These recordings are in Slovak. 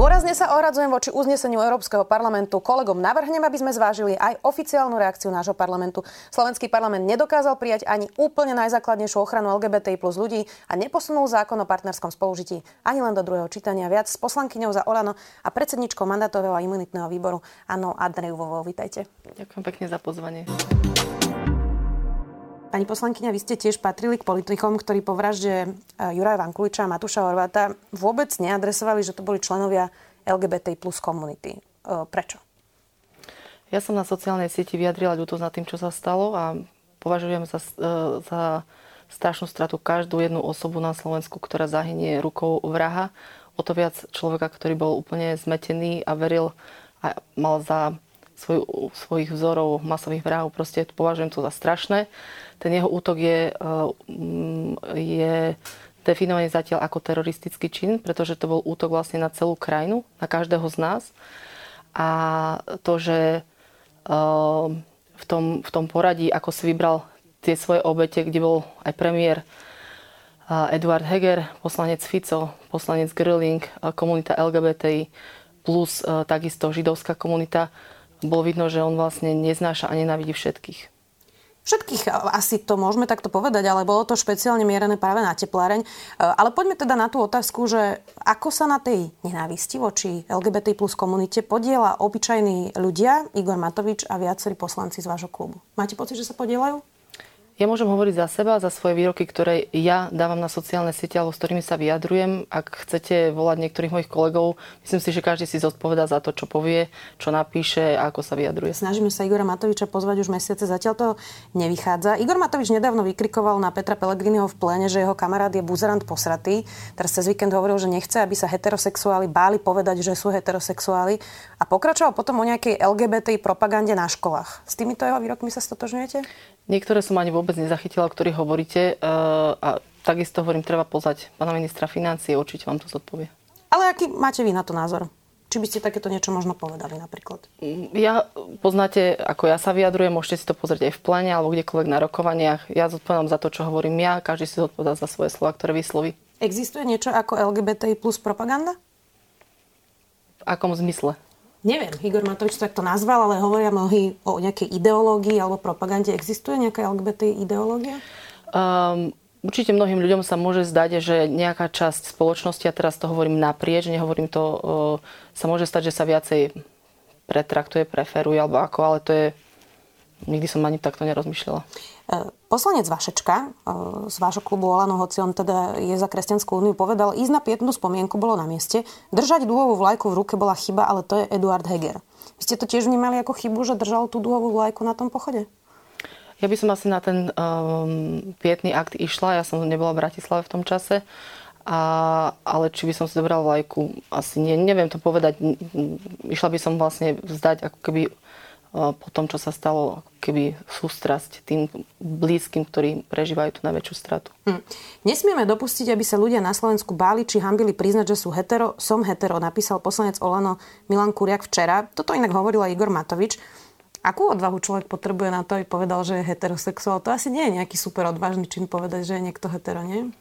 Dôrazne sa ohradzujem voči uzneseniu Európskeho parlamentu. Kolegom navrhnem, aby sme zvážili aj oficiálnu reakciu nášho parlamentu. Slovenský parlament nedokázal prijať ani úplne najzákladnejšiu ochranu LGBTI plus ľudí a neposunul zákon o partnerskom spolužití ani len do druhého čítania. Viac s poslankyňou za Olano a predsedničkou mandátového a imunitného výboru Annou Adrejovou. Vítajte. Ďakujem pekne za pozvanie. Pani poslankyňa, vy ste tiež patrili k politikom, ktorí po vražde e, Juraja Vankuliča a Matúša Horváta vôbec neadresovali, že to boli členovia LGBT plus komunity. E, prečo? Ja som na sociálnej sieti vyjadrila ľútosť nad tým, čo sa stalo a považujem za, e, za strašnú stratu každú jednu osobu na Slovensku, ktorá zahynie rukou vraha. O to viac človeka, ktorý bol úplne zmetený a veril a mal za svoj, svojich vzorov masových vrahov. Proste považujem to za strašné. Ten jeho útok je, eh, je definovaný zatiaľ ako teroristický čin, pretože to bol útok vlastne na celú krajinu, na každého z nás. A to, že eh, v tom, v tom poradí, ako si vybral tie svoje obete, kde bol aj premiér eh, Eduard Heger, poslanec Fico, poslanec Grilling, komunita LGBTI, plus takisto židovská komunita, bolo vidno, že on vlastne neznáša a nenávidí všetkých. Všetkých asi to môžeme takto povedať, ale bolo to špeciálne mierené práve na tepláreň. E, ale poďme teda na tú otázku, že ako sa na tej nenávisti voči LGBT plus komunite podiela obyčajní ľudia, Igor Matovič a viacerí poslanci z vášho klubu. Máte pocit, že sa podielajú? Ja môžem hovoriť za seba, za svoje výroky, ktoré ja dávam na sociálne siete alebo s ktorými sa vyjadrujem. Ak chcete volať niektorých mojich kolegov, myslím si, že každý si zodpoveda za to, čo povie, čo napíše a ako sa vyjadruje. Snažíme sa Igora Matoviča pozvať už mesiace, zatiaľ to nevychádza. Igor Matovič nedávno vykrikoval na Petra Pellegriniho v pléne, že jeho kamarát je buzerant posratý. Teraz cez víkend hovoril, že nechce, aby sa heterosexuáli báli povedať, že sú heterosexuáli a pokračoval potom o nejakej LGBT propagande na školách. S týmito jeho výrokmi sa stotožňujete? Niektoré som ani vôbec nezachytila, o ktorých hovoríte. Eh, a takisto hovorím, treba pozvať pána ministra financie, určite vám to zodpovie. Ale aký máte vy na to názor? Či by ste takéto niečo možno povedali napríklad? Ja, poznáte, ako ja sa vyjadrujem, môžete si to pozrieť aj v plene alebo kdekoľvek na rokovaniach. Ja zodpovedám za to, čo hovorím ja, každý si zodpovedá za svoje slova, ktoré vysloví. Existuje niečo ako LGBTI plus propaganda? V akom zmysle? Neviem, Igor Matovič to takto nazval, ale hovoria mnohí o nejakej ideológii alebo propagande. Existuje nejaká LGBT ideológia? Um, určite mnohým ľuďom sa môže zdať, že nejaká časť spoločnosti, a teraz to hovorím naprieč, nehovorím to, uh, sa môže stať, že sa viacej pretraktuje, preferuje alebo ako, ale to je Nikdy som ani takto nerozmýšľala. E, poslanec Vašečka e, z vášho klubu Olano, hoci on teda je za Kresťanskú úniu, povedal, ísť na pietnú spomienku bolo na mieste, držať dúhovú vlajku v ruke bola chyba, ale to je Eduard Heger. Vy ste to tiež vnímali ako chybu, že držal tú dúhovú vlajku na tom pochode? Ja by som asi na ten um, pietný akt išla, ja som nebola v Bratislave v tom čase, a, ale či by som si dobrala vlajku, asi nie, neviem to povedať. Išla by som vlastne vzdať ako keby po tom, čo sa stalo, keby sústrasť tým blízkym, ktorí prežívajú tú najväčšiu stratu. Hm. Nesmieme dopustiť, aby sa ľudia na Slovensku báli či hambili priznať, že sú hetero. Som hetero, napísal poslanec Olano Milan Kuriak včera. Toto inak hovorila Igor Matovič. Akú odvahu človek potrebuje na to, aby povedal, že je heterosexuál? To asi nie je nejaký super odvážny čin povedať, že je niekto hetero, nie?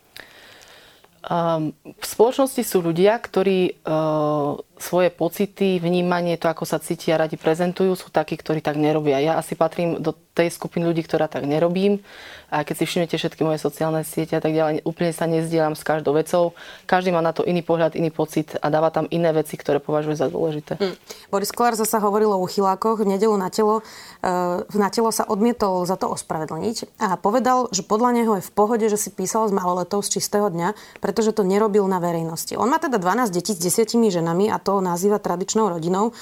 Um, v spoločnosti sú ľudia, ktorí uh, svoje pocity, vnímanie, to, ako sa cítia, radi prezentujú, sú takí, ktorí tak nerobia. Ja asi patrím do tej skupiny ľudí, ktorá tak nerobím. A keď si všimnete všetky moje sociálne siete a tak ďalej, úplne sa nezdielam s každou vecou. Každý má na to iný pohľad, iný pocit a dáva tam iné veci, ktoré považuje za dôležité. Hm. Boris Kolár zasa hovoril o uchylákoch. V nedelu na telo, e, na telo sa odmietol za to ospravedlniť a povedal, že podľa neho je v pohode, že si písal s maloletou z čistého dňa, pretože to nerobil na verejnosti. On má teda 12 detí s desiatimi ženami a to nazýva tradičnou rodinou.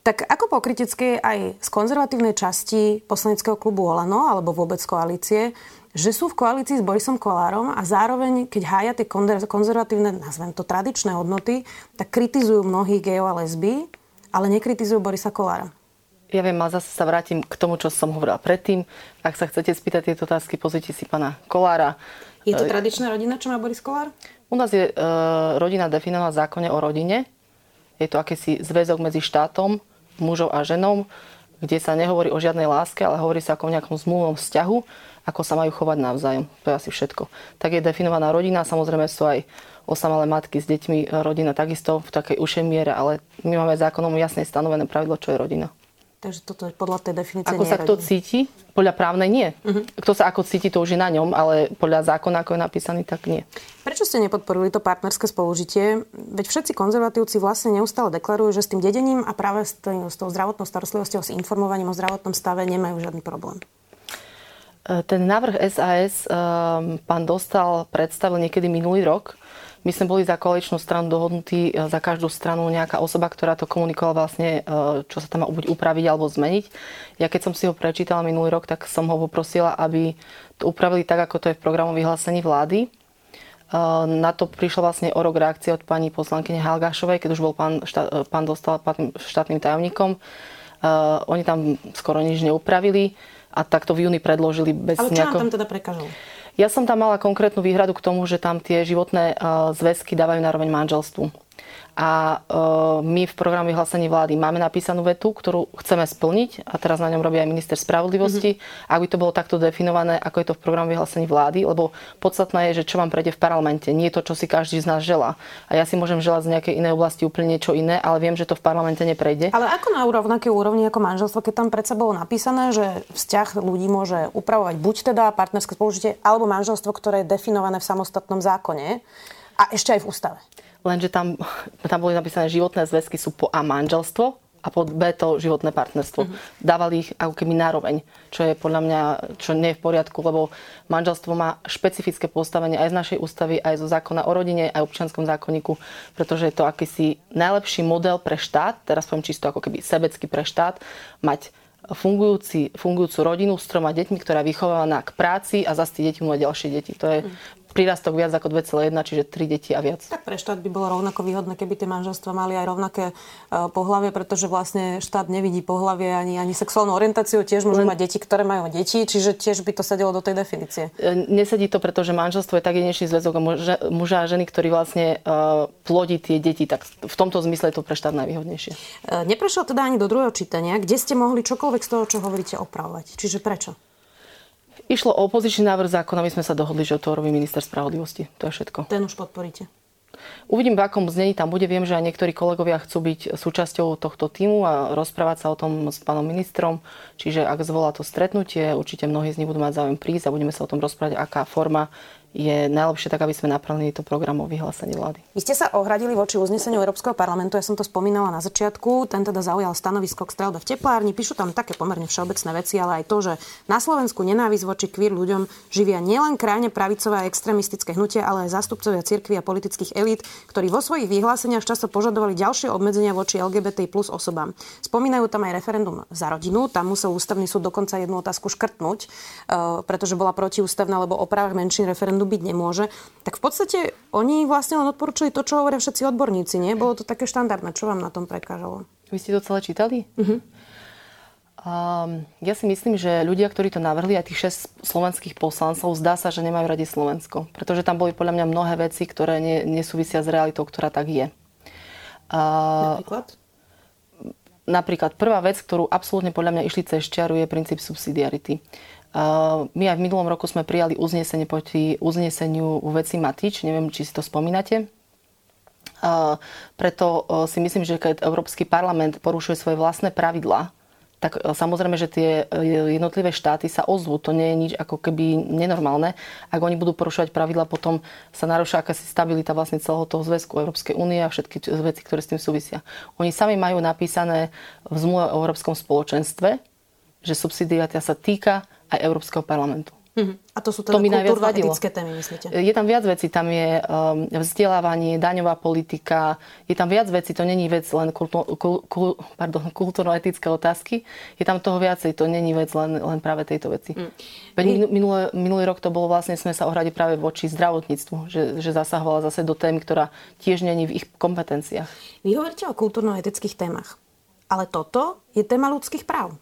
Tak ako pokrytecké aj z konzervatívnej časti poslaneckého klubu Olano alebo vôbec koalície, že sú v koalícii s Borisom Kolárom a zároveň, keď hája tie konzervatívne, nazvem to tradičné hodnoty, tak kritizujú mnohých gejov a lesby, ale nekritizujú Borisa Kolára. Ja viem, a zase sa vrátim k tomu, čo som hovorila predtým. Ak sa chcete spýtať tieto otázky, pozrite si pána Kolára. Je to tradičná rodina, čo má Boris Kolár? U nás je e, rodina definovaná v zákone o rodine. Je to akýsi zväzok medzi štátom mužom a ženom, kde sa nehovorí o žiadnej láske, ale hovorí sa ako o nejakom zmluvnom vzťahu, ako sa majú chovať navzájom. To je asi všetko. Tak je definovaná rodina, samozrejme sú aj osamelé matky s deťmi, rodina takisto v takej ušej miere, ale my máme zákonom jasne stanovené pravidlo, čo je rodina. Takže toto je podľa tej definície Ako sa kto cíti? Podľa právnej nie. Uh-huh. Kto sa ako cíti, to už je na ňom, ale podľa zákona, ako je napísaný, tak nie. Prečo ste nepodporili to partnerské spolužitie? Veď všetci konzervatívci vlastne neustále deklarujú, že s tým dedením a práve s, tým, s tou zdravotnou starostlivosťou, s informovaním o zdravotnom stave nemajú žiadny problém. E, ten návrh SAS um, e, pán Dostal predstavil niekedy minulý rok my sme boli za koaličnú stranu dohodnutí e, za každú stranu nejaká osoba, ktorá to komunikovala vlastne, e, čo sa tam má buď upraviť alebo zmeniť. Ja keď som si ho prečítala minulý rok, tak som ho poprosila, aby to upravili tak, ako to je v programu vyhlásení vlády. E, na to prišla vlastne o rok reakcie od pani poslankyne Halgášovej, keď už bol pán, štát, pán dostal štátnym tajomníkom. Oni tam skoro nič neupravili a takto v júni predložili bez Ale čo nejako... nám tam teda prekážalo? Ja som tam mala konkrétnu výhradu k tomu, že tam tie životné zväzky dávajú nároveň manželstvu. A e, my v programe vyhlásení vlády máme napísanú vetu, ktorú chceme splniť a teraz na ňom robí aj minister spravodlivosti. Mm-hmm. Ak by to bolo takto definované, ako je to v programe vyhlásení vlády, lebo podstatné je, že čo vám prejde v parlamente, nie je to, čo si každý z nás želá. A ja si môžem želať z nejakej inej oblasti úplne niečo iné, ale viem, že to v parlamente neprejde. Ale ako na rovnakej úrovni ako manželstvo, keď tam predsa bolo napísané, že vzťah ľudí môže upravovať buď teda partnerské spolužitie, alebo manželstvo, ktoré je definované v samostatnom zákone a ešte aj v ústave lenže tam, tam boli napísané životné zväzky sú po A manželstvo a pod B to životné partnerstvo. Uh-huh. Dávali ich ako keby nároveň, čo je podľa mňa, čo nie je v poriadku, lebo manželstvo má špecifické postavenie aj z našej ústavy, aj zo zákona o rodine, aj v občianskom zákonníku, pretože je to akýsi najlepší model pre štát, teraz poviem čisto ako keby sebecky pre štát, mať fungujúci, fungujúcu rodinu s troma deťmi, ktorá vychovávaná k práci a zase tie deti mať ďalšie deti. To je prírastok viac ako 2,1, čiže 3 deti a viac. Tak pre štát by bolo rovnako výhodné, keby tie manželstva mali aj rovnaké uh, pohlavie, pretože vlastne štát nevidí pohlavie ani, ani sexuálnu orientáciu, tiež môžu Len... mať deti, ktoré majú deti, čiže tiež by to sedelo do tej definície. E, nesedí to, pretože manželstvo je tak jedinečný zväzok muža a ženy, ktorý vlastne uh, plodí tie deti, tak v tomto zmysle je to pre štát najvýhodnejšie. Neprešiel teda ani do druhého čítania, kde ste mohli čokoľvek z toho, čo hovoríte, opravovať. Čiže prečo? Išlo o opozičný návrh zákona, my sme sa dohodli, že to robí minister spravodlivosti. To je všetko. Ten už podporíte. Uvidím, v akom znení tam bude. Viem, že aj niektorí kolegovia chcú byť súčasťou tohto týmu a rozprávať sa o tom s pánom ministrom. Čiže ak zvolá to stretnutie, určite mnohí z nich budú mať záujem prísť a budeme sa o tom rozprávať, aká forma je najlepšie tak, aby sme napravili to program o vyhlásení vlády. Vy ste sa ohradili voči uzneseniu Európskeho parlamentu, ja som to spomínala na začiatku. Ten teda zaujal stanovisko k strelbe v teplárni. Píšu tam také pomerne všeobecné veci, ale aj to, že na Slovensku nenávisť voči queer ľuďom živia nielen krajne pravicové a extrémistické hnutia, ale aj zástupcovia cirkvi a politických elít, ktorí vo svojich vyhláseniach často požadovali ďalšie obmedzenia voči LGBT plus osobám. Spomínajú tam aj referendum za rodinu, tam musel ústavný súd dokonca jednu otázku škrtnúť, e, pretože bola protiústavná, lebo o právach menšín referendum pravdu byť nemôže, tak v podstate oni vlastne len odporúčali to, čo hovoria všetci odborníci, nie? Bolo to také štandardné. Čo vám na tom prekážalo? Vy ste to celé čítali? Uh-huh. Um, ja si myslím, že ľudia, ktorí to navrhli, aj tých 6 slovenských poslancov, zdá sa, že nemajú radi Slovensko. Pretože tam boli podľa mňa mnohé veci, ktoré nie, nesúvisia s realitou, ktorá tak je. Uh, napríklad? Napríklad prvá vec, ktorú absolútne podľa mňa išli cez čiaru, je princíp subsidiarity. My aj v minulom roku sme prijali uznesenie proti uzneseniu veci Matič. Neviem, či si to spomínate. Preto si myslím, že keď Európsky parlament porušuje svoje vlastné pravidlá, tak samozrejme, že tie jednotlivé štáty sa ozvú. To nie je nič ako keby nenormálne. Ak oni budú porušovať pravidla, potom sa narušia akási stabilita vlastne celého toho zväzku Európskej únie a všetky veci, ktoré s tým súvisia. Oni sami majú napísané v zmluve o Európskom spoločenstve, že subsidiatia sa týka aj Európskeho parlamentu. Uh-huh. A to sú teda to kultúrno-etické témy, myslíte? Je tam viac vecí. Tam je um, vzdelávanie, daňová politika. Je tam viac vecí. To není vec len kultúr, kul, kul, pardon, kultúrno-etické otázky. Je tam toho viacej. To není vec len, len práve tejto veci. Uh-huh. Minulý, minulý rok to bolo vlastne, sme sa ohradi práve voči zdravotníctvu. Že, že zasahovala zase do témy, ktorá tiež není v ich kompetenciách. Vy hovoríte o kultúrno-etických témach. Ale toto je téma ľudských práv.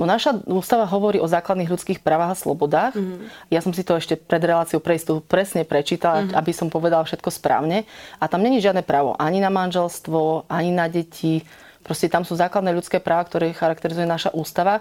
No naša ústava hovorí o základných ľudských právach a slobodách. Mm-hmm. Ja som si to ešte pred reláciou pre istotu presne prečítala, mm-hmm. aby som povedala všetko správne. A tam není žiadne právo ani na manželstvo, ani na deti. Proste tam sú základné ľudské práva, ktoré charakterizuje naša ústava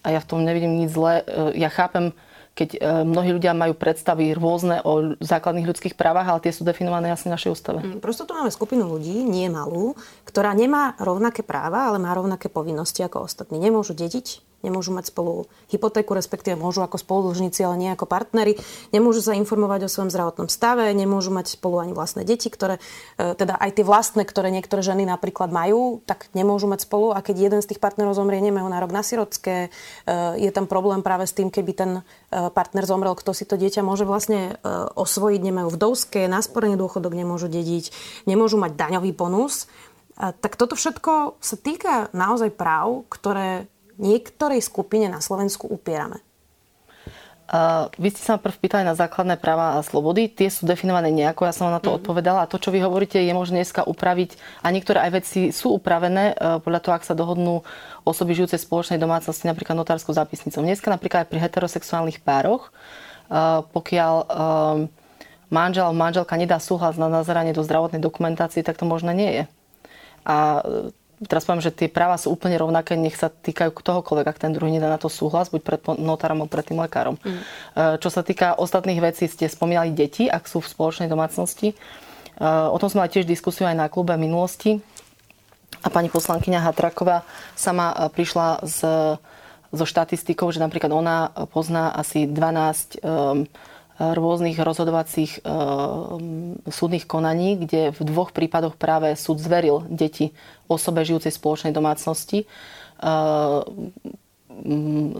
a ja v tom nevidím nič zlé. E, ja chápem, keď e, mnohí ľudia majú predstavy rôzne o základných ľudských právach, ale tie sú definované jasne v našej ústave. Mm, prosto tu máme skupinu ľudí, nie malú, ktorá nemá rovnaké práva, ale má rovnaké povinnosti ako ostatní. Nemôžu dediť, nemôžu mať spolu hypotéku, respektíve môžu ako spoludlžníci, ale nie ako partnery, nemôžu sa informovať o svojom zdravotnom stave, nemôžu mať spolu ani vlastné deti, ktoré, e, teda aj tie vlastné, ktoré niektoré ženy napríklad majú, tak nemôžu mať spolu. A keď jeden z tých partnerov zomrie, nemajú nárok na sirotské, e, je tam problém práve s tým, keby ten e, partner zomrel, kto si to dieťa môže vlastne osvojiť, nemajú vdovské, nasporený dôchodok nemôžu dediť, nemôžu mať daňový bonus. Tak toto všetko sa týka naozaj práv, ktoré niektorej skupine na Slovensku upierame? Uh, vy ste sa prv pýtali na základné práva a slobody. Tie sú definované nejako, ja som vám na to mm. odpovedala. A to, čo vy hovoríte, je možné dneska upraviť. A niektoré aj veci sú upravené uh, podľa toho, ak sa dohodnú osoby žijúce v spoločnej domácnosti, napríklad notárskou zápisnicou. Dneska napríklad aj pri heterosexuálnych pároch, uh, pokiaľ uh, manžel manželka nedá súhlas na nazeranie do zdravotnej dokumentácie, tak to možné nie je. A teraz poviem, že tie práva sú úplne rovnaké, nech sa týkajú ktohokoľvek, ak ten druhý nedá na to súhlas, buď pred notárom alebo pred tým lekárom. Mm. Čo sa týka ostatných vecí, ste spomínali deti, ak sú v spoločnej domácnosti. E, o tom sme mali tiež diskusiu aj na klube minulosti. A pani poslankyňa Hatraková sama e, prišla z, so štatistikou, že napríklad ona pozná asi 12 um, rôznych rozhodovacích e, súdnych konaní, kde v dvoch prípadoch práve súd zveril deti osobe žijúcej spoločnej domácnosti. E,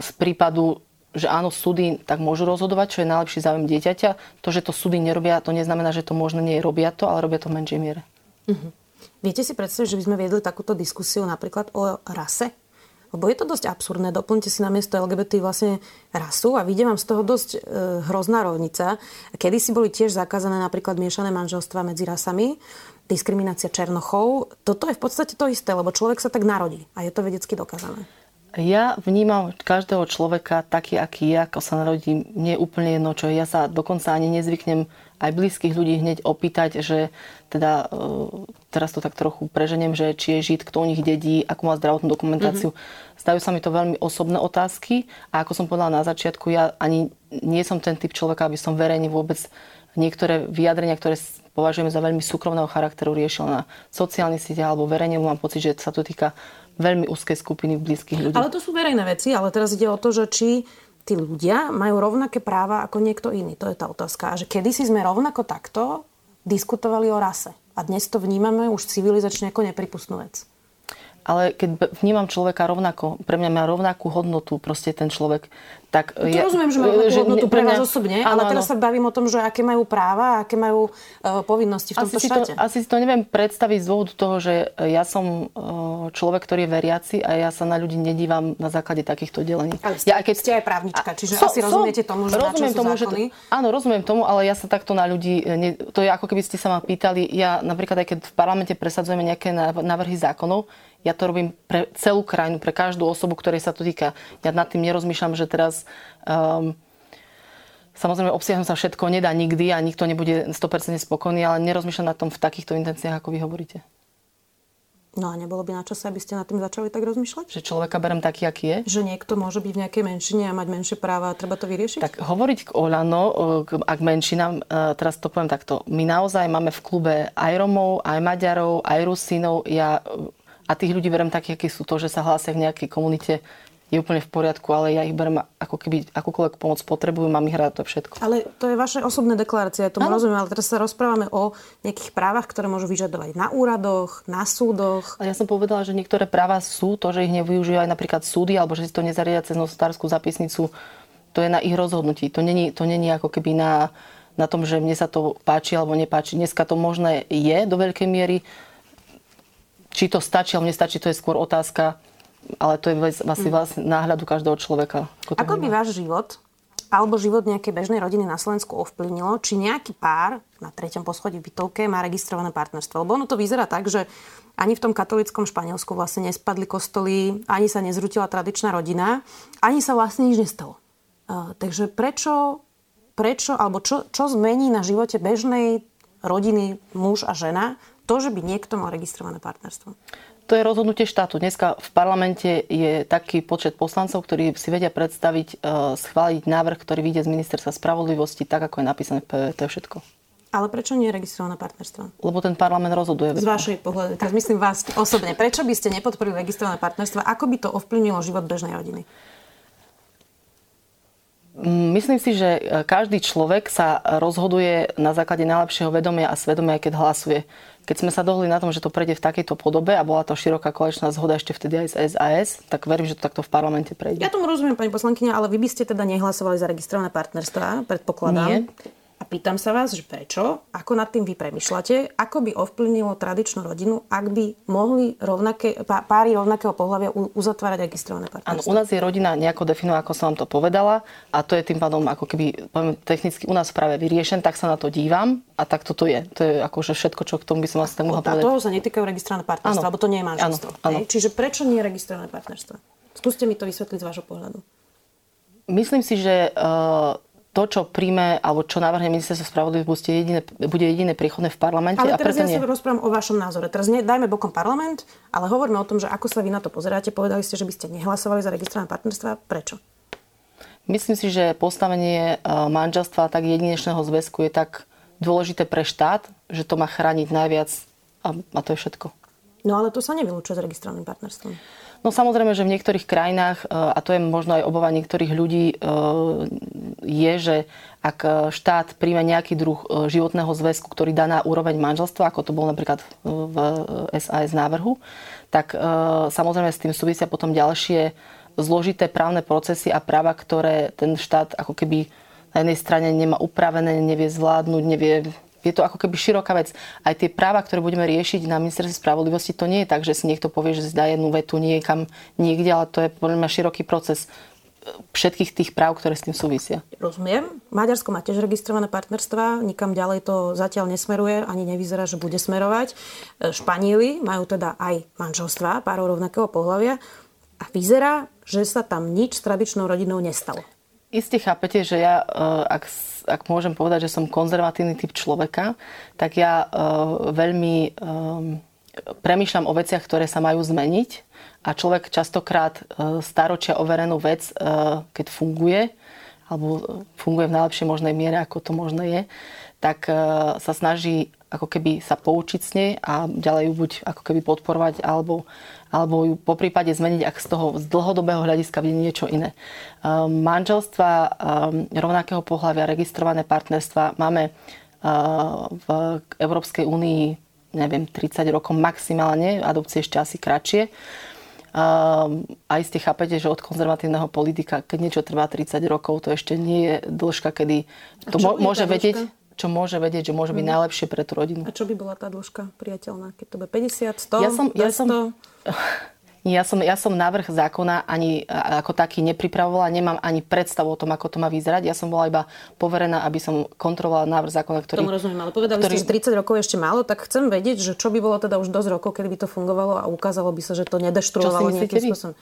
z prípadu, že áno, súdy tak môžu rozhodovať, čo je najlepší záujem dieťaťa. To, že to súdy nerobia, to neznamená, že to možno nie robia to, ale robia to v menšej miere. Uh-huh. Viete si predstaviť, že by sme viedli takúto diskusiu napríklad o rase? Lebo je to dosť absurdné. Doplňte si na miesto LGBT vlastne rasu a vidím vám z toho dosť e, hrozná rovnica. Kedy si boli tiež zakázané napríklad miešané manželstva medzi rasami, diskriminácia černochov. Toto je v podstate to isté, lebo človek sa tak narodí a je to vedecky dokázané. Ja vnímam každého človeka taký, aký je, ako sa narodí. Nie je úplne jedno, čo je. Ja sa dokonca ani nezvyknem aj blízkych ľudí hneď opýtať, že teda e, teraz to tak trochu preženiem, že či je žid, kto u nich dedí, akú má zdravotnú dokumentáciu. Mm-hmm. Stajú sa mi to veľmi osobné otázky a ako som povedala na začiatku, ja ani nie som ten typ človeka, aby som verejne vôbec niektoré vyjadrenia, ktoré považujem za veľmi súkromného charakteru, riešil na sociálnych sieťach alebo verejne. Mám pocit, že sa to týka veľmi úzkej skupiny blízkych ľudí. Ale to sú verejné veci, ale teraz ide o to, že či tí ľudia majú rovnaké práva ako niekto iný. To je tá otázka. A že kedysi sme rovnako takto diskutovali o rase. A dnes to vnímame už civilizačne ako nepripustnú vec ale keď vnímam človeka rovnako, pre mňa má rovnakú hodnotu proste ten človek, tak... No to ja, rozumiem, že má rovnakú hodnotu pre vás osobne, áno, ale teraz áno. sa bavím o tom, že aké majú práva, aké majú uh, povinnosti v tomto asi štáte. Si to, asi si to neviem predstaviť z dôvodu toho, že ja som uh, človek, ktorý je veriaci a ja sa na ľudí nedívam na základe takýchto delení. Ale ste, ja, keď ste aj právnička, čiže so, asi rozumiete tomu, že rozumiem tomu, že to, Áno, rozumiem tomu, ale ja sa takto na ľudí, ne, to je ako keby ste sa ma pýtali, ja napríklad aj keď v parlamente presadzujeme nejaké návrhy zákonov, ja to robím pre celú krajinu, pre každú osobu, ktorej sa to týka. Ja nad tým nerozmýšľam, že teraz... Um, Samozrejme, obsiahnuť sa všetko nedá nikdy a nikto nebude 100% spokojný, ale nerozmýšľam na tom v takýchto intenciách, ako vy hovoríte. No a nebolo by na čase, aby ste nad tým začali tak rozmýšľať? Že človeka berem taký, aký je? Že niekto môže byť v nejakej menšine a mať menšie práva a treba to vyriešiť? Tak hovoriť k Olano, ak menšinám, e, teraz to poviem takto. My naozaj máme v klube aj Romov, aj Maďarov, aj Rusínov. Ja a tých ľudí berem takých, akí sú to, že sa hlásia v nejakej komunite, je úplne v poriadku, ale ja ich berem ako keby akúkoľvek pomoc potrebujú, mám ich rád, to všetko. Ale to je vaše osobné deklarácie, ja tomu ano. rozumiem, ale teraz sa rozprávame o nejakých právach, ktoré môžu vyžadovať na úradoch, na súdoch. Ale ja som povedala, že niektoré práva sú to, že ich nevyužívajú aj napríklad súdy, alebo že si to nezariadia cez nosotárskú zapisnicu. To je na ich rozhodnutí. To není, to není ako keby na, na tom, že mne sa to páči alebo nepáči. Dneska to možné je do veľkej miery či to stačí alebo nestačí, to je skôr otázka, ale to je asi mm. vlastne náhľadu každého človeka. Ako, ako by váš život alebo život nejakej bežnej rodiny na Slovensku ovplyvnilo, či nejaký pár na treťom poschodí v bytovke má registrované partnerstvo. Lebo ono to vyzerá tak, že ani v tom katolickom Španielsku vlastne nespadli kostoly, ani sa nezrutila tradičná rodina, ani sa vlastne nič nestalo. Uh, takže prečo, prečo alebo čo, čo zmení na živote bežnej rodiny muž a žena, to, že by niekto mal registrované partnerstvo? To je rozhodnutie štátu. Dneska v parlamente je taký počet poslancov, ktorí si vedia predstaviť, uh, schváliť návrh, ktorý vyjde z ministerstva spravodlivosti, tak ako je napísané v PV. To je všetko. Ale prečo nie je registrované partnerstvo? Lebo ten parlament rozhoduje. Z vašej pohľadu, teraz myslím vás osobne. Prečo by ste nepodporili registrované partnerstvo? Ako by to ovplyvnilo život bežnej rodiny? Myslím si, že e, každý človek sa rozhoduje na základe najlepšieho vedomia a svedomia, keď hlasuje. Keď sme sa dohodli na tom, že to prejde v takejto podobe a bola to široká koaličná zhoda ešte vtedy aj z SAS, tak verím, že to takto v parlamente prejde. Ja tomu rozumiem, pani poslankyňa, ale vy by ste teda nehlasovali za registrované partnerstva, predpokladám. Nie. A pýtam sa vás, že prečo, ako nad tým vy premyšľate, ako by ovplyvnilo tradičnú rodinu, ak by mohli rovnaké, páry rovnakého pohľavia uzatvárať registrované partnerstvo? Áno, u nás je rodina nejako definovaná, ako som vám to povedala a to je tým pádom ako keby poviem, technicky u nás práve vyriešen, tak sa na to dívam a tak toto je. To je akože všetko, čo k tomu by som vlastne mohla povedať. A toho sa netýkajú registrované partnerstva, lebo to nie je manželstvo. Áno, áno. Čiže prečo nie registrované partnerstvo? Skúste mi to vysvetliť z vášho pohľadu. Myslím si, že uh, to, čo príjme, alebo čo navrhne ministerstvo spravodlivosti, jediné, bude jediné príchodné v parlamente. Ale teraz a ja sa rozprávam o vašom názore. Teraz ne, dajme bokom parlament, ale hovoríme o tom, že ako sa vy na to pozeráte. Povedali ste, že by ste nehlasovali za registrované partnerstva. Prečo? Myslím si, že postavenie e, manželstva tak jedinečného zväzku je tak dôležité pre štát, že to má chrániť najviac a, a to je všetko. No ale to sa nevylúčuje s registrovaným partnerstvom. No samozrejme, že v niektorých krajinách, e, a to je možno aj obava niektorých ľudí, e, je, že ak štát príjme nejaký druh e, životného zväzku, ktorý dá na úroveň manželstva, ako to bolo napríklad v SAS návrhu, tak samozrejme s tým súvisia potom ďalšie zložité právne procesy a práva, ktoré ten štát ako keby na jednej strane nemá upravené, nevie zvládnuť, nevie je to ako keby široká vec. Aj tie práva, ktoré budeme riešiť na ministerstve spravodlivosti, to nie je tak, že si niekto povie, že zdá jednu vetu niekam niekde, ale to je podľa mňa široký proces všetkých tých práv, ktoré s tým súvisia. Rozumiem. Maďarsko má tiež registrované partnerstva, nikam ďalej to zatiaľ nesmeruje, ani nevyzerá, že bude smerovať. Španieli majú teda aj manželstva, párov rovnakého pohľavia a vyzerá, že sa tam nič s tradičnou rodinou nestalo. Isté chápete, že ja, e, ak, ak môžem povedať, že som konzervatívny typ človeka, tak ja uh, veľmi um, premýšľam o veciach, ktoré sa majú zmeniť a človek častokrát staročia overenú vec, keď funguje, alebo funguje v najlepšej možnej miere, ako to možné je, tak sa snaží ako keby sa poučiť s nej a ďalej ju buď ako keby podporovať alebo alebo ju po prípade zmeniť, ak z toho z dlhodobého hľadiska vidie niečo iné. Ehm, manželstva ehm, rovnakého pohľavia, registrované partnerstva máme ehm, v Európskej únii neviem, 30 rokov maximálne, adopcie ešte asi kratšie. A iste chápete, že od konzervatívneho politika, keď niečo trvá 30 rokov, to ešte nie je dĺžka, kedy to môže vedieť čo môže vedieť, že môže byť mm. najlepšie pre tú rodinu. A čo by bola tá dĺžka priateľná? Keď to bude 50, 100, ja som, 200? Ja som, ja som, ja som návrh zákona ani ako taký nepripravovala, nemám ani predstavu o tom, ako to má vyzerať. Ja som bola iba poverená, aby som kontrolovala návrh zákona, ktorý... Tomu rozumiem, ale povedali ktorý... ste, že 30 rokov ešte málo, tak chcem vedieť, že čo by bolo teda už dosť rokov, kedy by to fungovalo a ukázalo by sa, že to nedeštruovalo nejakým spôsobom.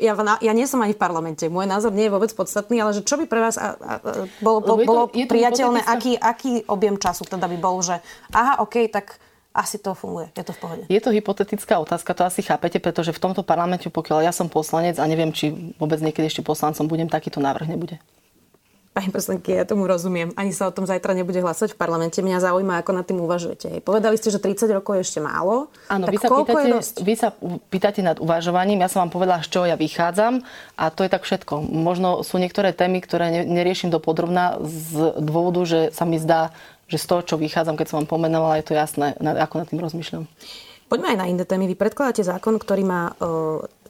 Ja, ja nie som ani v parlamente, môj názor nie je vôbec podstatný, ale že čo by pre vás a, a, bolo, bolo, bolo je to, je to priateľné, aký, aký objem času teda by bol, že aha, OK, tak asi to funguje. Je to v pohode. Je to hypotetická otázka, to asi chápete, pretože v tomto parlamente, pokiaľ ja som poslanec a neviem, či vôbec niekedy ešte poslancom budem, takýto návrh nebude. Pani poslanky, ja tomu rozumiem. Ani sa o tom zajtra nebude hlasovať v parlamente. Mňa zaujíma, ako nad tým uvažujete. Hej. Povedali ste, že 30 rokov je ešte málo. Áno, vy sa, pýtate, vy sa pýtate nad uvažovaním. Ja som vám povedala, z čoho ja vychádzam a to je tak všetko. Možno sú niektoré témy, ktoré neriešim do podrobná z dôvodu, že sa mi zdá, že z toho, čo vychádzam, keď som vám pomenovala, je to jasné, ako nad tým rozmýšľam. Poďme aj na iné témy. Vy predkladáte zákon, ktorý má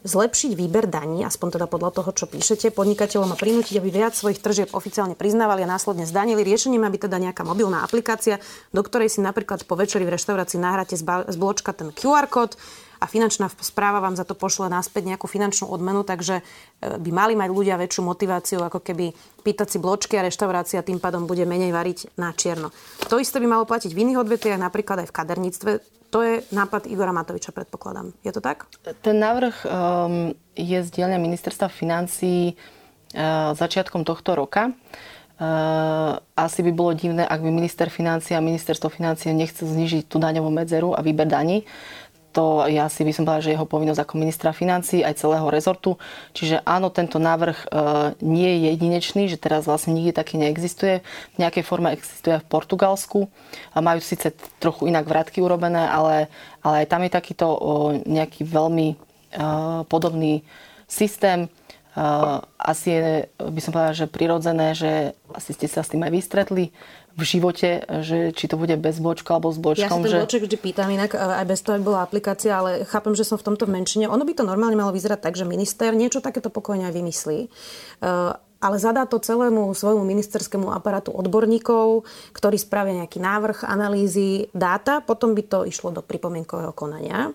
zlepšiť výber daní, aspoň teda podľa toho, čo píšete. Podnikateľom má prinútiť, aby viac svojich tržieb oficiálne priznávali a následne zdanili. Riešením byť teda nejaká mobilná aplikácia, do ktorej si napríklad po večeri v reštaurácii nahráte z bločka ten QR kód a finančná správa vám za to pošle náspäť nejakú finančnú odmenu, takže e, by mali mať ľudia väčšiu motiváciu, ako keby pýtať si bločky a reštaurácia tým pádom bude menej variť na čierno. To isté by malo platiť v iných odvetviach, napríklad aj v kaderníctve. To je nápad Igora Matoviča, predpokladám. Je to tak? Ten návrh um, je z dielňa ministerstva financí uh, začiatkom tohto roka. Uh, asi by bolo divné, ak by minister financí a ministerstvo financí nechcel znižiť tú daňovú medzeru a výber daní to ja si by som povedala, že jeho povinnosť ako ministra financí aj celého rezortu. Čiže áno, tento návrh e, nie je jedinečný, že teraz vlastne nikde taký neexistuje. V nejakej forme existuje v Portugalsku. Majú síce trochu inak vratky urobené, ale, ale aj tam je takýto nejaký veľmi podobný systém. Asi je, by som povedala, že prirodzené, že asi ste sa s tým aj vystretli v živote, že či to bude bez bočka alebo s bočkom. Ja sa ten že... boček vždy pýtam, inak e, aj bez toho bola aplikácia, ale chápem, že som v tomto v menšine. Ono by to normálne malo vyzerať tak, že minister niečo takéto pokojne aj vymyslí e, ale zadá to celému svojmu ministerskému aparátu odborníkov, ktorí spravia nejaký návrh, analýzy, dáta, potom by to išlo do pripomienkového konania.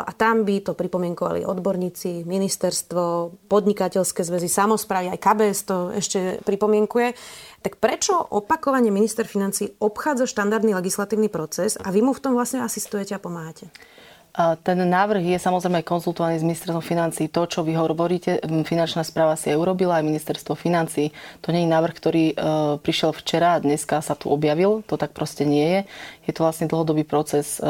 A tam by to pripomienkovali odborníci, ministerstvo, podnikateľské zväzy, samozprávy, aj KBS to ešte pripomienkuje. Tak prečo opakovane minister financí obchádza štandardný legislatívny proces a vy mu v tom vlastne asistujete a pomáhate? Ten návrh je samozrejme konzultovaný s ministerstvom financí. To, čo vy hovoríte, finančná správa si aj urobila, aj ministerstvo financí. To nie je návrh, ktorý e, prišiel včera a dneska sa tu objavil. To tak proste nie je. Je to vlastne dlhodobý proces e,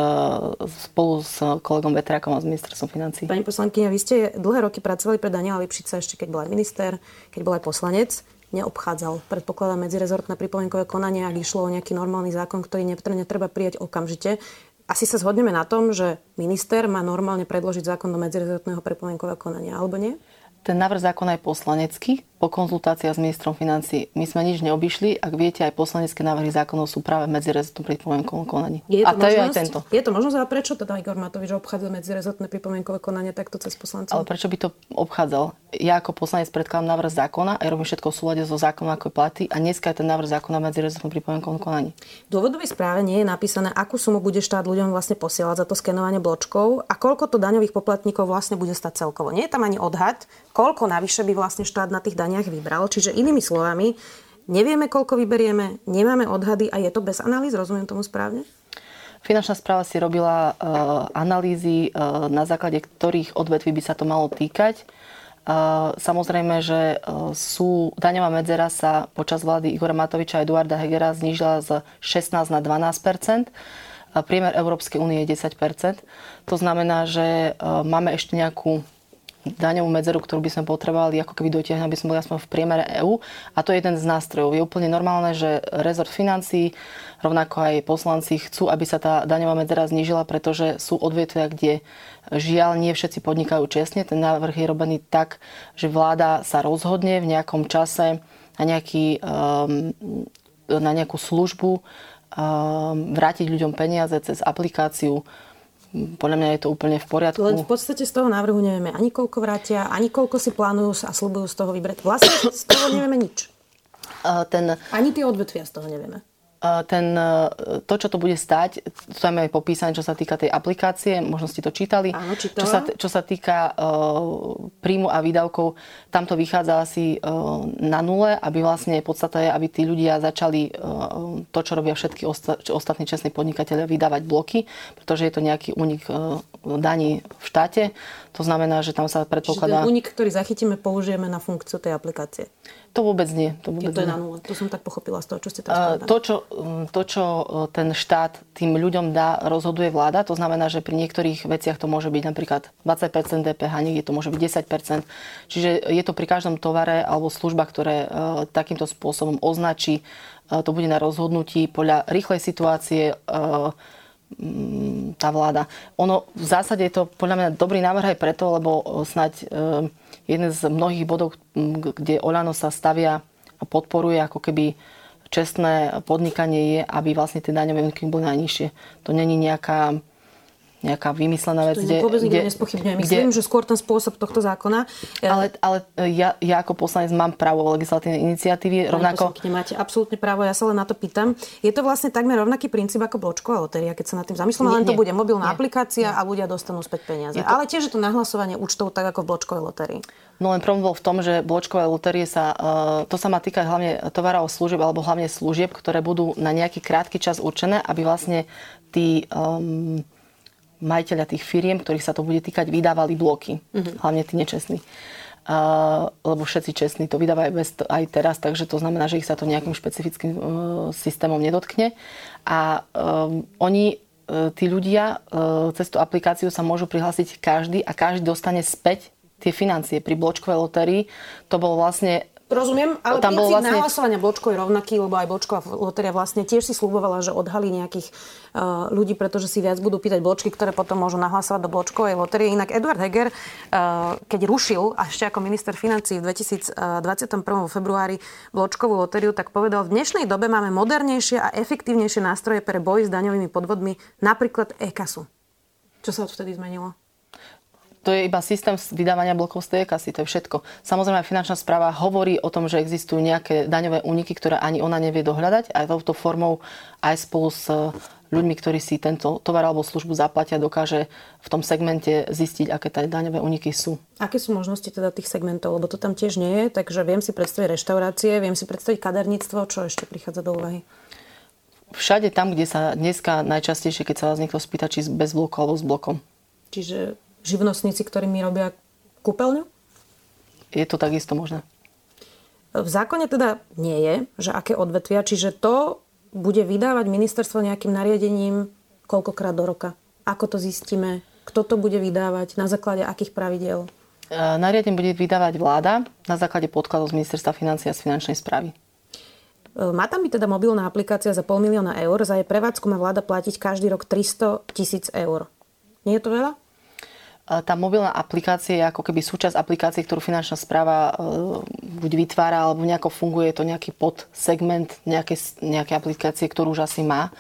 spolu s kolegom Vetrákom a s ministerstvom financí. Pani poslankyňa, vy ste dlhé roky pracovali pre Daniela Lipšica, ešte keď bol aj minister, keď bol aj poslanec neobchádzal. Predpokladám medzirezortné pripomienkové konanie, ak išlo o nejaký normálny zákon, ktorý netreba prijať okamžite asi sa zhodneme na tom, že minister má normálne predložiť zákon do medzirezortného pripomienkového konania, alebo nie? Ten návrh zákona je poslanecký po konzultáciách s ministrom financí. My sme nič neobyšli, ak viete, aj poslanecké návrhy zákonov sú práve medzi rezortným pripomienkovom konaní. Je to a to možnosť? je aj tento. Je to možnosť, ale prečo teda Igor Matovič obchádza medzirezortné pripomienkové konanie takto cez poslancov? Ale prečo by to obchádzal? Ja ako poslanec predkladám návrh zákona a robím všetko v súlade so zákonom, ako je platí a dneska je ten návrh zákona medzi rezortným pripomienkovom konaní. V dôvodovej správe nie je napísané, akú sumu bude štát ľuďom vlastne posielať za to skenovanie bločkov a koľko to daňových poplatníkov vlastne bude stať celkovo. Nie je tam ani odhad, koľko navyše by vlastne štát na tých daniach vybral. Čiže inými slovami, nevieme, koľko vyberieme, nemáme odhady a je to bez analýz, rozumiem tomu správne? Finančná správa si robila uh, analýzy, uh, na základe ktorých odvetví by sa to malo týkať. Uh, samozrejme, že uh, sú, daňová medzera sa počas vlády Igora Matoviča a Eduarda Hegera znížila z 16 na 12% Priemer Európskej únie je 10% To znamená, že máme ešte nejakú daňovú medzeru, ktorú by sme potrebovali ako keby dotiahnuť, aby sme boli aspoň v priemere EÚ. A to je jeden z nástrojov. Je úplne normálne, že rezort financí, rovnako aj poslanci chcú, aby sa tá daňová medzera znížila, pretože sú odvetvia, kde žiaľ nie všetci podnikajú čestne. Ten návrh je robený tak, že vláda sa rozhodne v nejakom čase na, nejaký, um, na nejakú službu um, vrátiť ľuďom peniaze cez aplikáciu podľa mňa je to úplne v poriadku. Len v podstate z toho návrhu nevieme ani koľko vrátia, ani koľko si plánujú a slúbujú z toho vybrať. Vlastne z toho nevieme nič. ten... Ani tie odvetvia z toho nevieme ten, e, to, čo to bude stať, to tam je popísané, čo sa týka tej aplikácie, možno ste to čítali. Áno, čo, sa, čo sa týka uh, príjmu a výdavkov, tam to vychádza asi uh, na nule, aby vlastne podstata je, aby tí ľudia začali uh, to, čo robia všetky osta- ostatní čestní podnikatelia, vydávať bloky, pretože je to nejaký únik uh, daní v štáte. To znamená, že tam sa predpokladá... Čiže únik, ktorý zachytíme, použijeme na funkciu tej aplikácie. To vôbec nie. To, vôbec je to je na nule. To som tak pochopila z toho, čo ste tam to čo, to, čo e, ten štát tým ľuďom dá, rozhoduje vláda. To znamená, že pri niektorých veciach to môže byť napríklad 20% DPH, niekde to môže byť 10%. Čiže je to pri každom tovare alebo služba, ktoré e, takýmto spôsobom označí. E, to bude na rozhodnutí podľa rýchlej situácie tá vláda. Ono v zásade je to podľa mňa dobrý návrh aj preto, lebo snať jeden z mnohých bodov, kde Olano sa stavia a podporuje ako keby čestné podnikanie je, aby vlastne tie daňové úniky boli najnižšie. To není nejaká nejaká vymyslená vec. To kde, vôbec nikto nespochybňuje. Myslím, kde, že skôr ten spôsob tohto zákona. Ale, ale ja, ja ako poslanec mám právo legislatívnej iniciatívy. rovnako... Máte absolútne právo, ja sa len na to pýtam. Je to vlastne takmer rovnaký princíp ako bločková lotéria, keď sa na tým zamyslím, len to bude mobilná nie, aplikácia nie. a ľudia dostanú späť peniaze. Je to... Ale tiež je to nahlasovanie účtov tak ako v bločkovej lotérii. No len problém bol v tom, že bločkové lotérie sa, uh, to sa má týkať hlavne tovarov služieb alebo hlavne služieb, ktoré budú na nejaký krátky čas určené, aby vlastne tí um, majiteľia tých firiem, ktorých sa to bude týkať, vydávali bloky. Mm-hmm. Hlavne tí nečestní. Uh, lebo všetci čestní to vydávajú bez, aj teraz, takže to znamená, že ich sa to nejakým špecifickým uh, systémom nedotkne. A um, oni tí ľudia cez tú aplikáciu sa môžu prihlásiť každý a každý dostane späť tie financie. Pri bločkovej lotérii to bolo vlastne Rozumiem, ale tam princíp vlastne... nahlasovania bločkov je rovnaký, lebo aj bločková lotéria vlastne tiež si slúbovala, že odhalí nejakých uh, ľudí, pretože si viac budú pýtať bločky, ktoré potom môžu nahlasovať do bločkovej lotérie. Inak Eduard Heger, uh, keď rušil, a ešte ako minister financí v 2021. februári bločkovú lotériu, tak povedal, v dnešnej dobe máme modernejšie a efektívnejšie nástroje pre boj s daňovými podvodmi, napríklad e-kasu. Čo sa odvtedy zmenilo? To je iba systém vydávania blokov z tej kasy, to je všetko. Samozrejme, finančná správa hovorí o tom, že existujú nejaké daňové úniky, ktoré ani ona nevie dohľadať a touto formou aj spolu s ľuďmi, ktorí si tento tovar alebo službu zaplatia, dokáže v tom segmente zistiť, aké tie daňové úniky sú. Aké sú možnosti teda tých segmentov? Lebo to tam tiež nie je, takže viem si predstaviť reštaurácie, viem si predstaviť kaderníctvo, čo ešte prichádza do úvahy? Všade tam, kde sa dneska najčastejšie, keď sa vás niekto spýta, či bez bloku alebo s blokom. Čiže živnostníci, ktorí mi robia kúpeľňu? Je to takisto možné. V zákone teda nie je, že aké odvetvia, čiže to bude vydávať ministerstvo nejakým nariadením koľkokrát do roka. Ako to zistíme? Kto to bude vydávať? Na základe akých pravidel? E, nariadenie bude vydávať vláda na základe podkladov z ministerstva financí a z finančnej správy. E, má tam byť teda mobilná aplikácia za pol milióna eur. Za jej prevádzku má vláda platiť každý rok 300 tisíc eur. Nie je to veľa? Tá mobilná aplikácia je ako keby súčasť aplikácie, ktorú finančná správa e, buď vytvára, alebo nejako funguje, je to nejaký podsegment nejaké, nejaké aplikácie, ktorú už asi má.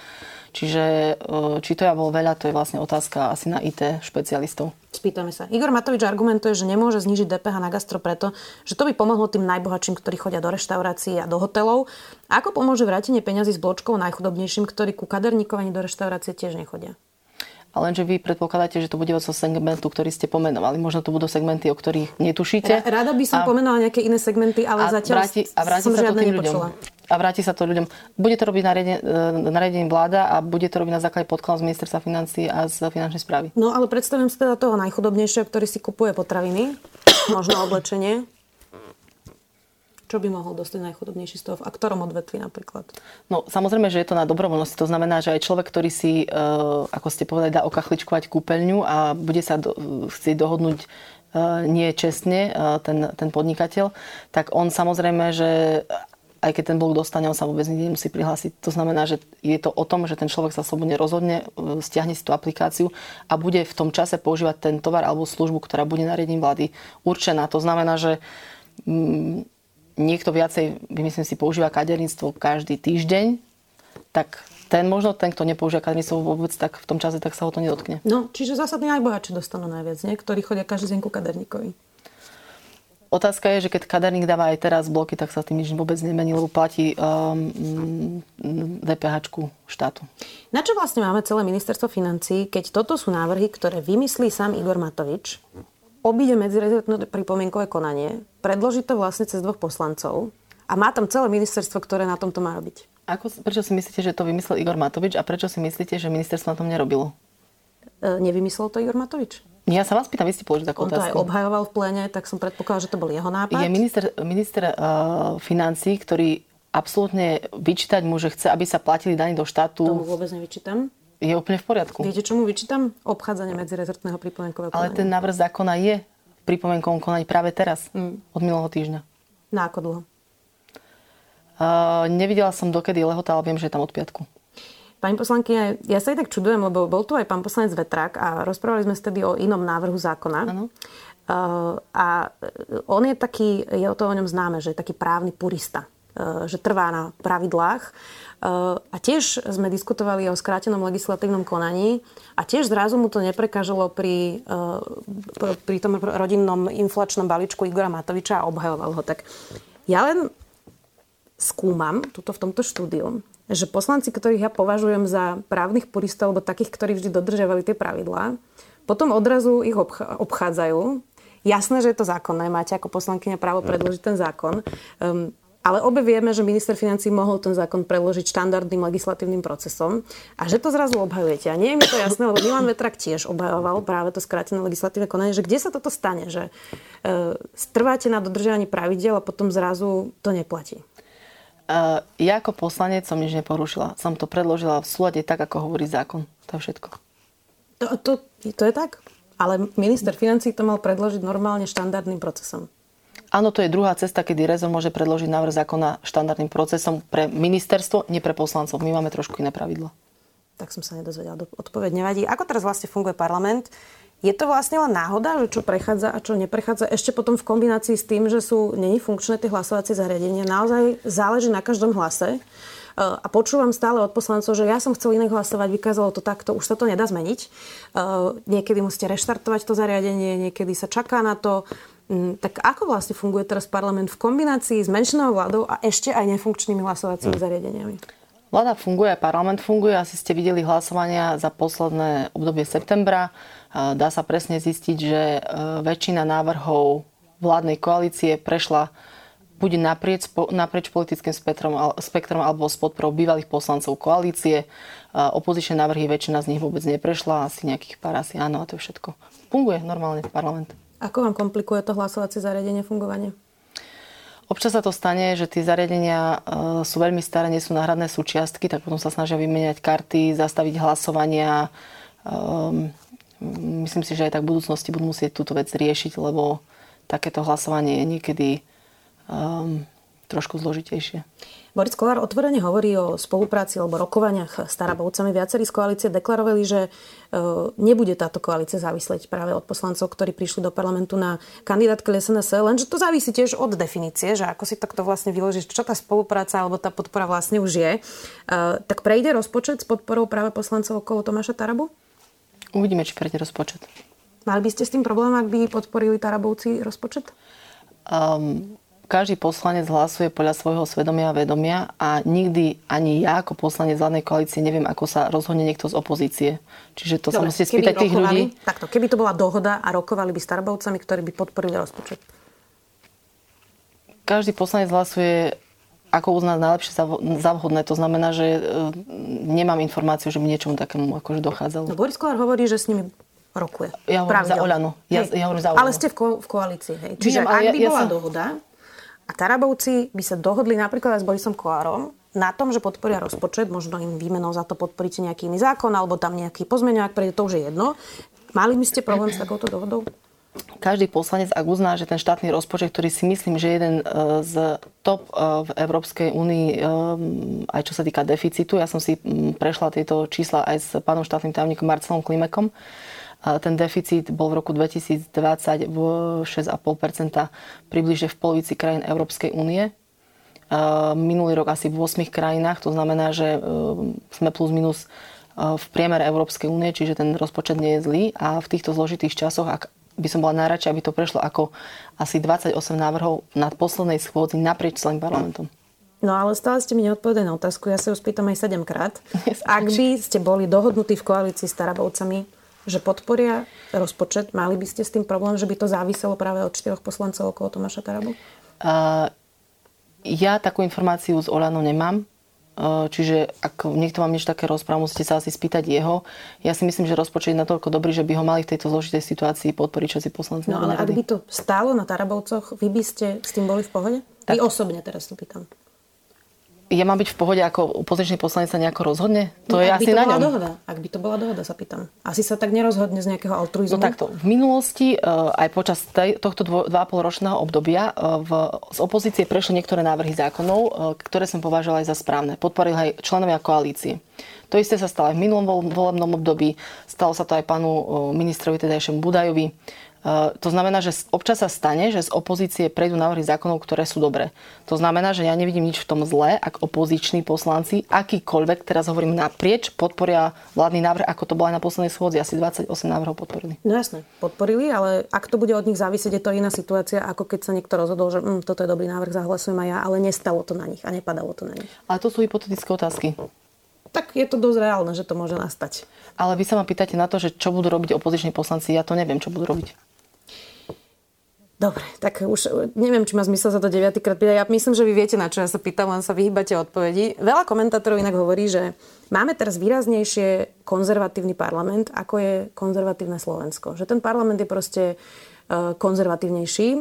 Čiže e, či to ja bol veľa, to je vlastne otázka asi na IT špecialistov. Spýtame sa. Igor Matovič argumentuje, že nemôže znižiť DPH na gastro preto, že to by pomohlo tým najbohatším, ktorí chodia do reštaurácií a do hotelov. Ako pomôže vrátenie peňazí z bločkov najchudobnejším, ktorí ku kaderníkov do reštaurácie tiež nechodia? A lenže vy predpokladáte, že to bude od segmentu, ktorý ste pomenovali. Možno to budú segmenty, o ktorých netušíte. Rada by som a, pomenovala nejaké iné segmenty, ale a zatiaľ vráti, a vráti som sa to tým ľuďom. A vráti sa to ľuďom. Bude to robiť nariadenie vláda a bude to robiť na základe podkladu z ministerstva financí a z finančnej správy. No ale predstavujem si teda toho najchudobnejšieho, ktorý si kupuje potraviny, možno oblečenie čo by mohol dostať najchudobnejší z toho? A ktorom odvetvi napríklad? No samozrejme, že je to na dobrovoľnosti. To znamená, že aj človek, ktorý si, e, ako ste povedali, dá okachličkovať kúpeľňu a bude sa do, chcieť dohodnúť e, nie čestne e, ten, ten podnikateľ, tak on samozrejme, že aj keď ten blok dostane, on sa vôbec nikdy nemusí prihlásiť. To znamená, že je to o tom, že ten človek sa slobodne rozhodne, stiahne si tú aplikáciu a bude v tom čase používať ten tovar alebo službu, ktorá bude nariadením vlády určená. To znamená, že mm, niekto viacej, myslím si, používa kaderníctvo každý týždeň, tak ten možno ten, kto nepoužíva kaderníctvo vôbec, tak v tom čase tak sa ho to nedotkne. No, čiže zásadne najbohatší dostanú najviac, nie? ktorí chodia každý deň ku kaderníkovi. Otázka je, že keď kaderník dáva aj teraz bloky, tak sa tým nič vôbec nemení, lebo platí um, DPH štátu. Na čo vlastne máme celé ministerstvo financí, keď toto sú návrhy, ktoré vymyslí sám Igor Matovič, obíde medzirezortné pripomienkové konanie, predloží to vlastne cez dvoch poslancov a má tam celé ministerstvo, ktoré na tomto má robiť. Ako, prečo si myslíte, že to vymyslel Igor Matovič a prečo si myslíte, že ministerstvo na tom nerobilo? E, nevymyslel to Igor Matovič? Ja sa vás pýtam, vy ste položili takú On otázku. to aj obhajoval v pléne, tak som predpokladal, že to bol jeho nápad. Je minister, minister uh, financí, ktorý absolútne vyčítať môže, chce, aby sa platili dani do štátu. Tomu vôbec nevyčítam je úplne v poriadku. Viete, čo mu vyčítam? Obchádzanie medzirezortného pripomienkového konania. Ale ten návrh zákona je pripomienkovom konaní práve teraz, mm. od minulého týždňa. Na ako dlho? Uh, nevidela som dokedy lehota, ale viem, že je tam od piatku. Pani poslankyňa, ja sa aj tak čudujem, lebo bol tu aj pán poslanec Vetrák a rozprávali sme vtedy o inom návrhu zákona. Ano. Uh, a on je taký, je o to o ňom známe, že je taký právny purista. Uh, že trvá na pravidlách. A tiež sme diskutovali o skrátenom legislatívnom konaní a tiež zrazu mu to neprekážalo pri, e, pri tom rodinnom inflačnom balíčku Igora Matoviča a obhajoval ho. Tak ja len skúmam tuto v tomto štúdiu, že poslanci, ktorých ja považujem za právnych puristov alebo takých, ktorí vždy dodržiavali tie pravidlá, potom odrazu ich obchádzajú. Jasné, že je to zákonné, máte ako poslankyňa právo predložiť ten zákon. Um, ale obe vieme, že minister financí mohol ten zákon preložiť štandardným legislatívnym procesom a že to zrazu obhajujete. A nie je mi to jasné, lebo Milan Vetrak tiež obhajoval práve to skrátené legislatívne konanie, že kde sa toto stane, že e, strváte na dodržiavaní pravidel a potom zrazu to neplatí. Uh, ja ako poslanec som nič neporušila. Som to predložila v súlade tak, ako hovorí zákon. To je všetko. To, to, to je tak? Ale minister financí to mal predložiť normálne štandardným procesom. Áno, to je druhá cesta, kedy rezor môže predložiť návrh zákona štandardným procesom pre ministerstvo, nie pre poslancov. My máme trošku iné pravidlo. Tak som sa nedozvedela. Odpoveď nevadí. Ako teraz vlastne funguje parlament? Je to vlastne len náhoda, že čo prechádza a čo neprechádza? Ešte potom v kombinácii s tým, že sú není funkčné tie hlasovacie zariadenia, naozaj záleží na každom hlase. E, a počúvam stále od poslancov, že ja som chcel inak hlasovať, vykázalo to takto, už sa to nedá zmeniť. E, niekedy musíte reštartovať to zariadenie, niekedy sa čaká na to. Mm, tak ako vlastne funguje teraz parlament v kombinácii s menšinou vládou a ešte aj nefunkčnými hlasovacími hm. zariadeniami? Vláda funguje, parlament funguje. Asi ste videli hlasovania za posledné obdobie septembra. Dá sa presne zistiť, že e, väčšina návrhov vládnej koalície prešla buď naprieč, naprieč politickým spektrom, spektrom alebo s podporou bývalých poslancov koalície. Opozičné návrhy, väčšina z nich vôbec neprešla, asi nejakých pár asi áno a to je všetko. Funguje normálne parlament. Ako vám komplikuje to hlasovacie zariadenie fungovanie? Občas sa to stane, že tie zariadenia e, sú veľmi staré, nie sú náhradné súčiastky, tak potom sa snažia vymeniať karty, zastaviť hlasovania. Um, myslím si, že aj tak v budúcnosti budú musieť túto vec riešiť, lebo takéto hlasovanie je niekedy um, trošku zložitejšie. Boris Kolár otvorene hovorí o spolupráci alebo rokovaniach s Tarabovcami. Viacerí z koalície deklarovali, že e, nebude táto koalícia závisleť práve od poslancov, ktorí prišli do parlamentu na kandidátke SNS, lenže to závisí tiež od definície, že ako si takto vlastne vyložíš, čo tá spolupráca alebo tá podpora vlastne už je. E, tak prejde rozpočet s podporou práve poslancov okolo Tomáša Tarabu? Uvidíme, či prejde rozpočet. Mali by ste s tým problém, ak by podporili Tarabovci rozpočet? Um, každý poslanec hlasuje podľa svojho svedomia a vedomia a nikdy ani ja ako poslanec vládnej koalície neviem, ako sa rozhodne niekto z opozície. Čiže to Dobre, sa musíte spýtať tých ľudí. Takto, keby to bola dohoda a rokovali by s Tarbovcami, ktorí by podporili rozpočet. Každý poslanec hlasuje ako uzná najlepšie za vhodné. To znamená, že e, nemám informáciu, že by niečomu takému akože dochádzalo. No Boris Kolár hovorí, že s nimi rokuje. Ja hovorím za Oľano. Ja, ja hovorím za Oľano. Ale ste v, ko- v koalícii. Hej. Čiže ak by ja, bola som... dohoda, a Tarabovci by sa dohodli napríklad aj s Borisom Kolárom na tom, že podporia rozpočet, možno im výmenou za to podporíte nejaký iný zákon alebo tam nejaký pozmeňovák, prejde to už je jedno. Mali by ste problém s takouto dohodou? Každý poslanec, ak uzná, že ten štátny rozpočet, ktorý si myslím, že je jeden e, z top e, v Európskej únii, e, aj čo sa týka deficitu, ja som si prešla tieto čísla aj s pánom štátnym tajomníkom Marcelom Klimekom, ten deficit bol v roku 2020 v 6,5% približne v polovici krajín Európskej únie. Minulý rok asi v 8 krajinách, to znamená, že e, sme plus minus e, v priemere Európskej únie, čiže ten rozpočet nie je zlý a v týchto zložitých časoch, ak by som bola najradšej, aby to prešlo ako asi 28 návrhov na poslednej schôdzi naprieč celým parlamentom. No ale stále ste mi neodpovedali na otázku, ja sa ju spýtam aj 7 krát. Ak by ste boli dohodnutí v koalícii s Tarabovcami, že podporia rozpočet, mali by ste s tým problém, že by to záviselo práve od štyroch poslancov okolo Tomáša Tarabu? Uh, ja takú informáciu z Olano nemám. Uh, čiže ak niekto vám niečo také rozpráva, musíte sa asi spýtať jeho. Ja si myslím, že rozpočet je natoľko dobrý, že by ho mali v tejto zložitej situácii podporiť všetci poslanci. No ale ak by to stálo na Tarabovcoch, vy by ste s tým boli v pohode? Tak. Vy osobne teraz to pýtam ja mám byť v pohode, ako opozičný poslanec sa nejako rozhodne? To no, je asi to na ňom. Dohoda. Ak by to bola dohoda, sa pýtam. Asi sa tak nerozhodne z nejakého altruizmu? No takto. V minulosti, e, aj počas tej, tohto 2,5 ročného obdobia, e, v, z opozície prešli niektoré návrhy zákonov, e, ktoré som považovala aj za správne. Podporili aj členovia koalície. To isté sa stalo aj v minulom volebnom období. Stalo sa to aj pánu ministrovi, teda Budajovi. Eh, to znamená, že občas sa stane, že z opozície prejdú návrhy zákonov, ktoré sú dobré. To znamená, že ja nevidím nič v tom zlé, ak opoziční poslanci, akýkoľvek, teraz hovorím naprieč, podporia vládny návrh, ako to bolo aj na poslednej schôdzi. Asi 28 návrhov podporili. No jasne, podporili, ale ak to bude od nich závisieť, je to iná situácia, ako keď sa niekto rozhodol, že hm, toto je dobrý návrh, zahlasujem aj ja, ale nestalo to na nich a nepadalo to na nich. Ale to sú hypotetické otázky tak je to dosť reálne, že to môže nastať. Ale vy sa ma pýtate na to, že čo budú robiť opoziční poslanci. Ja to neviem, čo budú robiť. Dobre, tak už neviem, či má zmysel sa to deviatýkrát pýtať. Ja myslím, že vy viete, na čo ja sa pýtam, len sa vyhýbate odpovedi. Veľa komentátorov inak hovorí, že máme teraz výraznejšie konzervatívny parlament, ako je konzervatívne Slovensko. Že ten parlament je proste e, konzervatívnejší. E,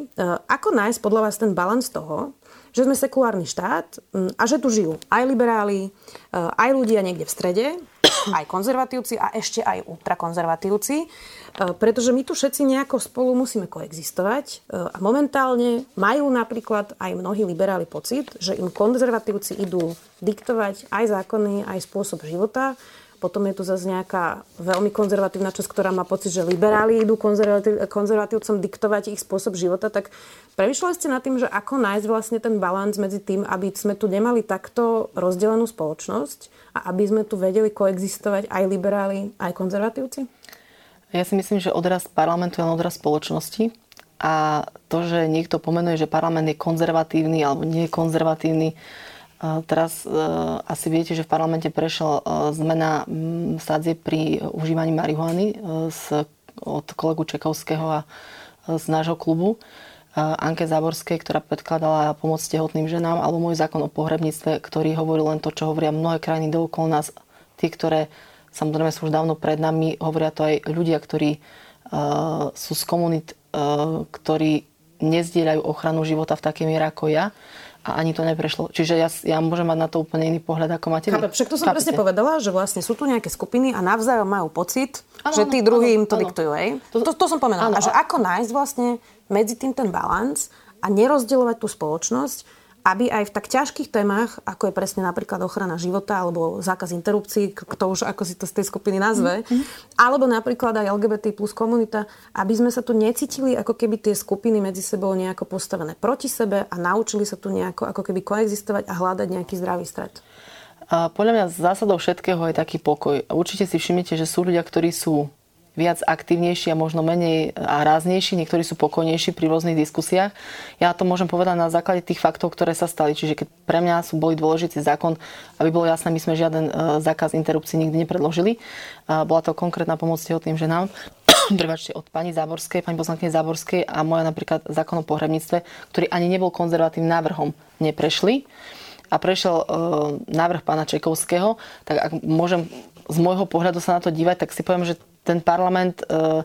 ako nájsť podľa vás ten balans toho, že sme sekulárny štát a že tu žijú aj liberáli, aj ľudia niekde v strede, aj konzervatívci a ešte aj ultrakonzervatívci, pretože my tu všetci nejako spolu musíme koexistovať eh, a momentálne majú napríklad aj mnohí liberáli pocit, že im konzervatívci idú diktovať aj zákony, aj spôsob života potom je tu zase nejaká veľmi konzervatívna časť, ktorá má pocit, že liberáli idú konzervatív, konzervatívcom diktovať ich spôsob života. Tak premyšľali ste nad tým, že ako nájsť vlastne ten balans medzi tým, aby sme tu nemali takto rozdelenú spoločnosť a aby sme tu vedeli koexistovať aj liberáli, aj konzervatívci? Ja si myslím, že odraz parlamentu je odraz spoločnosti. A to, že niekto pomenuje, že parlament je konzervatívny alebo nie je konzervatívny, Teraz e, asi viete, že v parlamente prešla e, zmena sádzie pri užívaní marihuany e, od kolegu Čekovského a z nášho klubu. Anke Záborskej, ktorá predkladala pomoc tehotným ženám, alebo môj zákon o pohrebníctve, ktorý hovorí len to, čo hovoria mnohé krajiny dookolo nás, tie, ktoré samozrejme sú už dávno pred nami, hovoria to aj ľudia, ktorí uh, sú z komunít, uh, ktorí nezdieľajú ochranu života v takej miere ako ja a ani to neprešlo. Čiže ja, ja môžem mať na to úplne iný pohľad ako máte vy. Však to som Chápete? presne povedala, že vlastne sú tu nejaké skupiny a navzájom majú pocit, ano, že tí druhí im to ano. diktujú. To, to, to som povedala. Ano, a že ako nájsť vlastne medzi tým ten balans a nerozdielovať tú spoločnosť, aby aj v tak ťažkých témach, ako je presne napríklad ochrana života alebo zákaz interrupcií, kto už ako si to z tej skupiny nazve, mm-hmm. alebo napríklad aj LGBT plus komunita, aby sme sa tu necítili ako keby tie skupiny medzi sebou nejako postavené proti sebe a naučili sa tu nejako ako keby koexistovať a hľadať nejaký zdravý stred. A podľa mňa zásadou všetkého je taký pokoj. Určite si všimnete, že sú ľudia, ktorí sú viac aktívnejší a možno menej a ráznejší, niektorí sú pokojnejší pri rôznych diskusiách. Ja to môžem povedať na základe tých faktov, ktoré sa stali. Čiže keď pre mňa sú boli dôležitý zákon, aby bolo jasné, my sme žiaden e, zákaz interrupcií nikdy nepredložili. Bola to konkrétna pomoc tehotným ženám prebačte, od pani Záborskej, pani poslankyne Záborskej a moja napríklad zákon o pohrebníctve, ktorý ani nebol konzervatívnym návrhom, neprešli a prešiel e, návrh pána Čekovského, tak ak môžem z môjho pohľadu sa na to dívať, tak si poviem, že ten parlament e,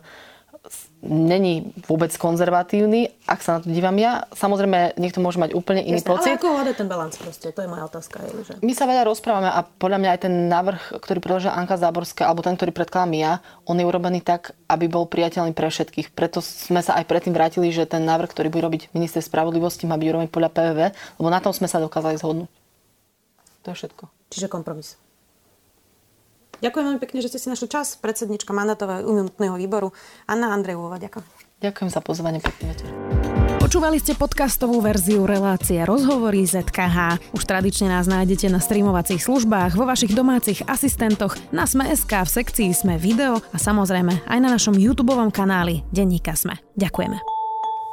není vôbec konzervatívny, ak sa na to dívam ja. Samozrejme, niekto môže mať úplne iný Jasne, pocit. Ale ako hľadať ten balans proste? To je moja otázka. Je, že... My sa veľa rozprávame a podľa mňa aj ten návrh, ktorý predložila Anka Záborská, alebo ten, ktorý predkladám ja, on je urobený tak, aby bol priateľný pre všetkých. Preto sme sa aj predtým vrátili, že ten návrh, ktorý bude robiť minister spravodlivosti, má byť urobený podľa PVV, lebo na tom sme sa dokázali zhodnúť. To je všetko. Čiže kompromis. Ďakujem veľmi pekne, že ste si našli čas. Predsednička mandátového imunitného výboru Anna Andrejová. Ďakujem. Ďakujem za pozvanie. Pekný večer. Počúvali ste podcastovú verziu relácie Rozhovory ZKH. Už tradične nás nájdete na streamovacích službách, vo vašich domácich asistentoch, na Sme.sk, v sekcii Sme video a samozrejme aj na našom YouTube kanáli Denníka Sme. Ďakujeme.